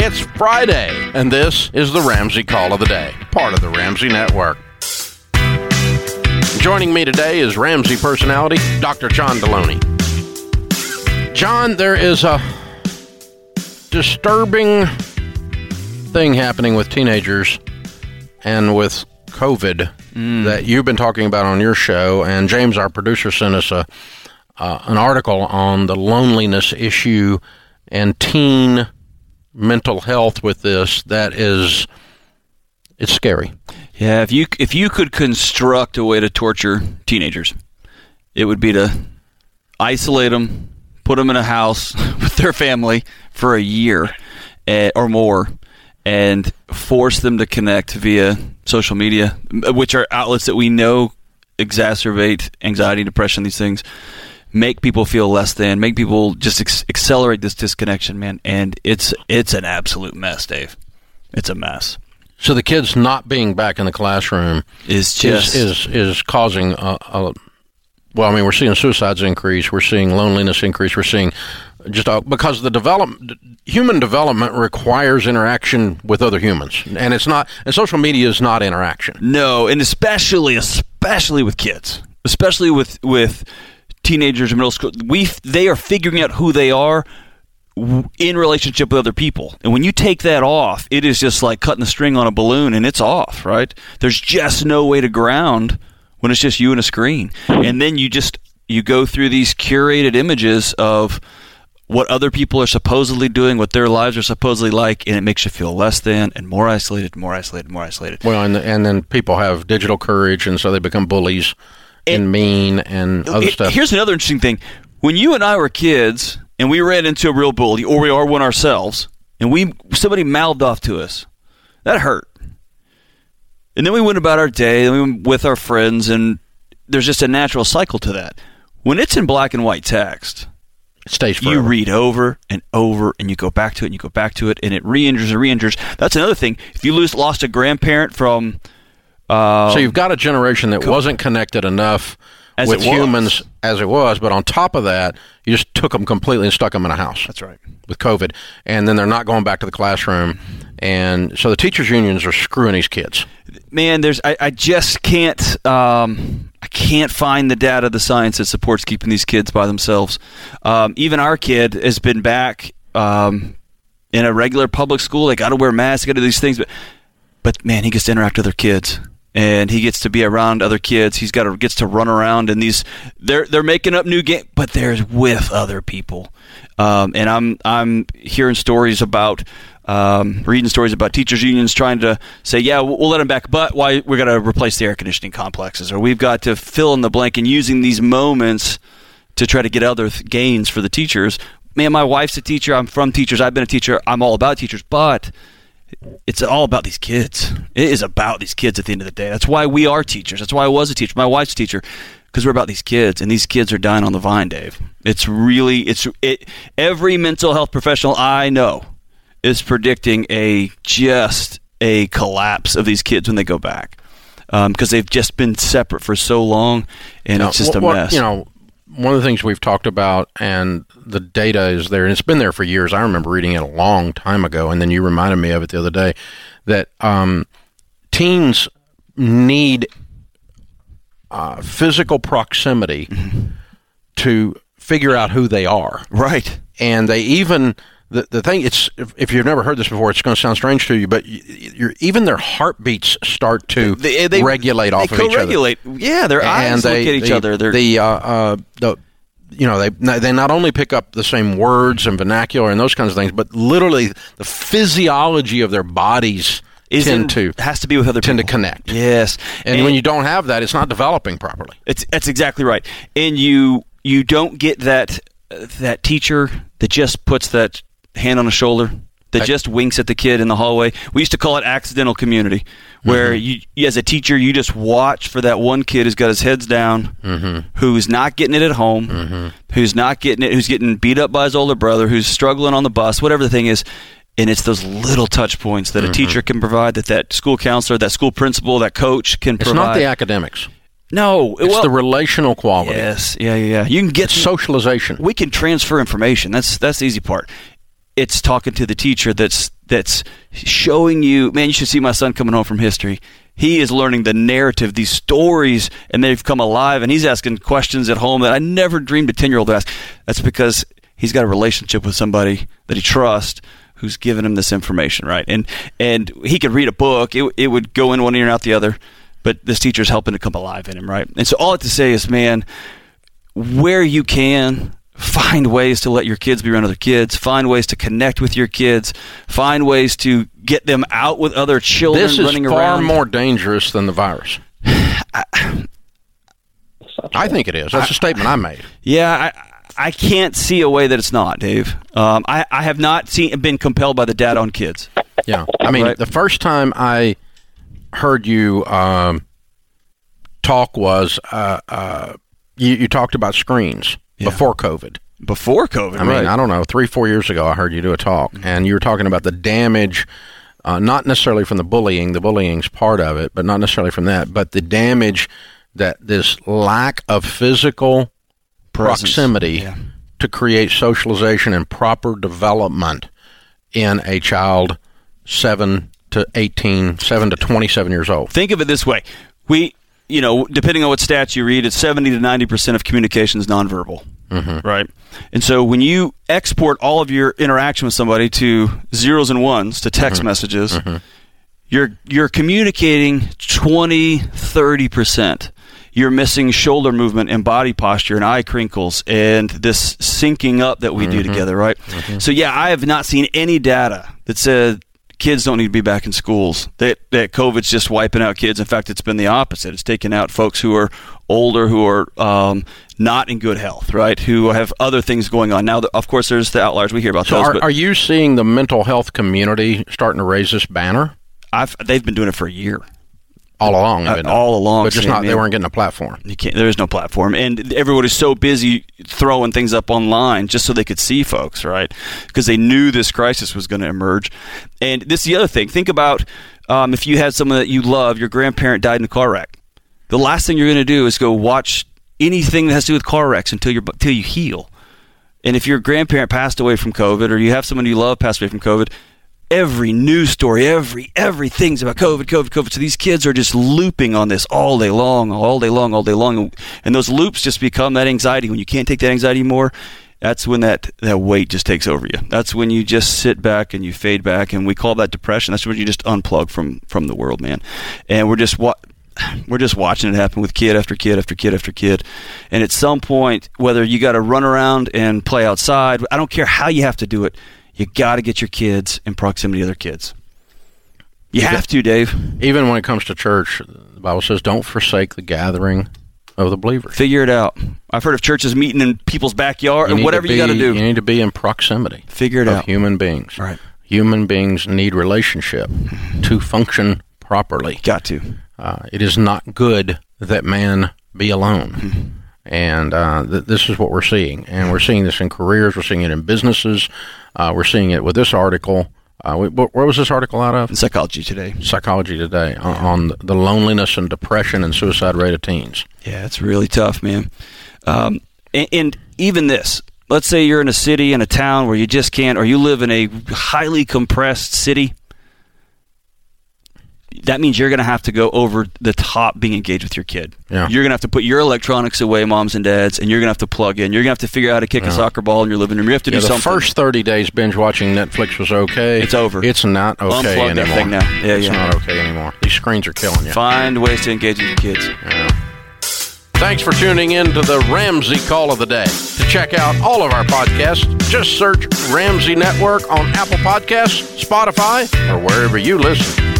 It's Friday, and this is the Ramsey Call of the Day, part of the Ramsey Network. Joining me today is Ramsey personality, Dr. John Deloney. John, there is a disturbing thing happening with teenagers and with COVID mm. that you've been talking about on your show. And James, our producer, sent us a uh, an article on the loneliness issue and teen mental health with this. That is, it's scary. Yeah, if you if you could construct a way to torture teenagers, it would be to isolate them, put them in a house with their family for a year uh, or more, and force them to connect via social media, which are outlets that we know exacerbate anxiety, depression, these things. Make people feel less than, make people just ex- accelerate this disconnection, man. And it's it's an absolute mess, Dave. It's a mess. So the kids not being back in the classroom is just is is, is causing a, a well, I mean, we're seeing suicides increase, we're seeing loneliness increase, we're seeing just uh, because the development human development requires interaction with other humans and it's not and social media is not interaction no and especially especially with kids especially with with teenagers in middle school we they are figuring out who they are in relationship with other people. And when you take that off it is just like cutting the string on a balloon and it's off right? There's just no way to ground when it's just you and a screen. And then you just you go through these curated images of what other people are supposedly doing, what their lives are supposedly like, and it makes you feel less than and more isolated, more isolated, more isolated. Well, and and then people have digital courage, and so they become bullies and, and mean and other it, stuff. Here's another interesting thing: when you and I were kids, and we ran into a real bully, or we are one ourselves, and we somebody mouthed off to us, that hurt. And then we went about our day, and we went with our friends, and there's just a natural cycle to that. When it's in black and white text it stays forever. You read over and over, and you go back to it, and you go back to it, and it re-injures and re-injures. That's another thing. If you lose lost a grandparent from, uh, so you've got a generation that co- wasn't connected enough as with humans as it was, but on top of that, you just took them completely and stuck them in a house. That's right. With COVID, and then they're not going back to the classroom, and so the teachers' unions are screwing these kids. Man, there's I, I just can't. Um, I can't find the data, the science that supports keeping these kids by themselves. Um, even our kid has been back um, in a regular public school. They got to wear masks, got to do these things, but but man, he gets to interact with other kids and he gets to be around other kids. He's got to gets to run around and these they're they're making up new game, but they're with other people. Um, and I'm I'm hearing stories about um, reading stories about teachers unions trying to say, yeah, we'll, we'll let them back, but why we're going to replace the air conditioning complexes, or we've got to fill in the blank and using these moments to try to get other th- gains for the teachers. Man, my wife's a teacher. I'm from teachers. I've been a teacher. I'm all about teachers, but it's all about these kids. It is about these kids at the end of the day. That's why we are teachers. That's why I was a teacher. My wife's a teacher because we're about these kids, and these kids are dying on the vine, Dave. It's really it's it. Every mental health professional I know is predicting a just a collapse of these kids when they go back because um, they've just been separate for so long, and it's just a what, mess. You know, one of the things we've talked about, and the data is there, and it's been there for years. I remember reading it a long time ago, and then you reminded me of it the other day that um, teens need uh, physical proximity mm-hmm. to figure out who they are. Right. And they even the the thing it's if, if, you've never heard this before, it's going to sound strange to you, but you, even their heartbeats start to they, they, regulate off they of each other. Yeah, their eyes they, look at each the, other. They're, the uh, uh, the you know they they not only pick up the same words and vernacular and those kinds of things, but literally the physiology of their bodies tend to has to be with other tend people. to connect. Yes, and, and when you don't have that, it's not developing properly. It's that's exactly right, and you you don't get that uh, that teacher that just puts that hand on the shoulder that just winks at the kid in the hallway. We used to call it accidental community, where mm-hmm. you, as a teacher, you just watch for that one kid who's got his heads down, mm-hmm. who's not getting it at home, mm-hmm. who's not getting it, who's getting beat up by his older brother, who's struggling on the bus, whatever the thing is. And it's those little touch points that a mm-hmm. teacher can provide, that that school counselor, that school principal, that coach can provide. It's not the academics. No, it's well, the relational quality. Yes, yeah, yeah, yeah. You can get socialization. We can transfer information. That's that's the easy part it's talking to the teacher that's that's showing you, man, you should see my son coming home from history. He is learning the narrative, these stories, and they've come alive. And he's asking questions at home that I never dreamed a 10 year old would ask. That's because he's got a relationship with somebody that he trusts who's given him this information, right? And and he could read a book, it, it would go in one ear and out the other, but this teacher's helping to come alive in him, right? And so all I have to say is, man, where you can, find ways to let your kids be around other kids find ways to connect with your kids find ways to get them out with other children this is running far around more dangerous than the virus. I think it is. That's a statement I made. yeah I, I can't see a way that it's not dave um, I, I have not seen been compelled by the data on kids Yeah, I mean, Right. the first time I heard you um, talk was uh, uh, you, you talked about screens Yeah. before COVID. before covid I mean, right. I don't know, three, four years ago, I heard you do a talk, and you were talking about the damage, uh, not necessarily from the bullying. The bullying's part of it, but not necessarily from that. But the damage that this lack of physical Presence. proximity Yeah. to create socialization and proper development in a child seven to 18, seven to 27 years old. think of it this way we you know depending on what stats you read it's 70 to 90 percent of communication is nonverbal mm-hmm. right? And so when you export all of your interaction with somebody to zeros and ones to text mm-hmm. messages mm-hmm. you're you're communicating 20 30 percent. You're missing shoulder movement and body posture and eye crinkles and this syncing up that we do together right? So yeah i have not seen any data that said kids don't need to be back in schools. That that covid's just wiping out kids. In fact it's been the opposite. It's taken out folks who are older who are um, not in good health right? Who have other things going on. Now of course there's the outliers. We hear about So, those are, but are you seeing the mental health community starting to raise this banner? I've, they've been doing it for a year all along? Uh, all along, but just not. They weren't getting a platform. You can't. There is no platform, and everyone is so busy throwing things up online just so they could see folks, right? Because they knew this crisis was going to emerge. And this is the other thing. Think about um, if you had someone that you love, your grandparent died in a car wreck. The last thing you're going to do is go watch anything that has to do with car wrecks until you until you heal. And if your grandparent passed away from COVID, or you have someone you love passed away from COVID, every news story, every everything's about COVID, COVID, COVID. So these kids are just looping on this all day long, all day long, all day long, and those loops just become that anxiety. When you can't take that anxiety anymore, that's when that that weight just takes over you. That's when you just sit back and you fade back, and we call that depression. That's when you just unplug from from the world, man. And we're just what. We're just watching it happen with kid after kid after kid after kid. And at some point, whether you got to run around and play outside, I don't care how you have to do it, you got to get your kids in proximity to other kids. You have to, Dave. Even when it comes to church, the Bible says, "Don't forsake the gathering of the believers." Figure it out. I've heard of churches meeting in people's backyard, and whatever to you got to do. You need to be in proximity. Figure it of out. human beings. Right. Human beings need relationship to function properly. Got to. Uh, it is not good that man be alone. And uh, th- this is what we're seeing. And we're seeing this in careers, we're seeing it in businesses, uh, we're seeing it with this article. Uh, wh- wh- where was this article out of? Psychology today. Psychology Today on, on the loneliness and depression and suicide rate of teens. Yeah, it's really tough, man. Um, and, and even this, let's say you're in a city, in a town where you just can't, or you live in a highly compressed city. That means you're going to have to go over the top being engaged with your kid. Yeah. You're going to have to put your electronics away, moms and dads, and you're going to have to plug in. You're going to have to figure out how to kick a soccer ball in your living room. You have to Yeah, do the something. first 30 days binge watching Netflix was okay. It's over. It's not okay Unplug that anymore. thing now. Yeah, it's yeah. not okay anymore. These screens are killing you. Find ways to engage with your kids. Yeah. Thanks for tuning in to the Ramsey Call of the Day. To check out all of our podcasts, just search Ramsey Network on Apple Podcasts, Spotify, or wherever you listen.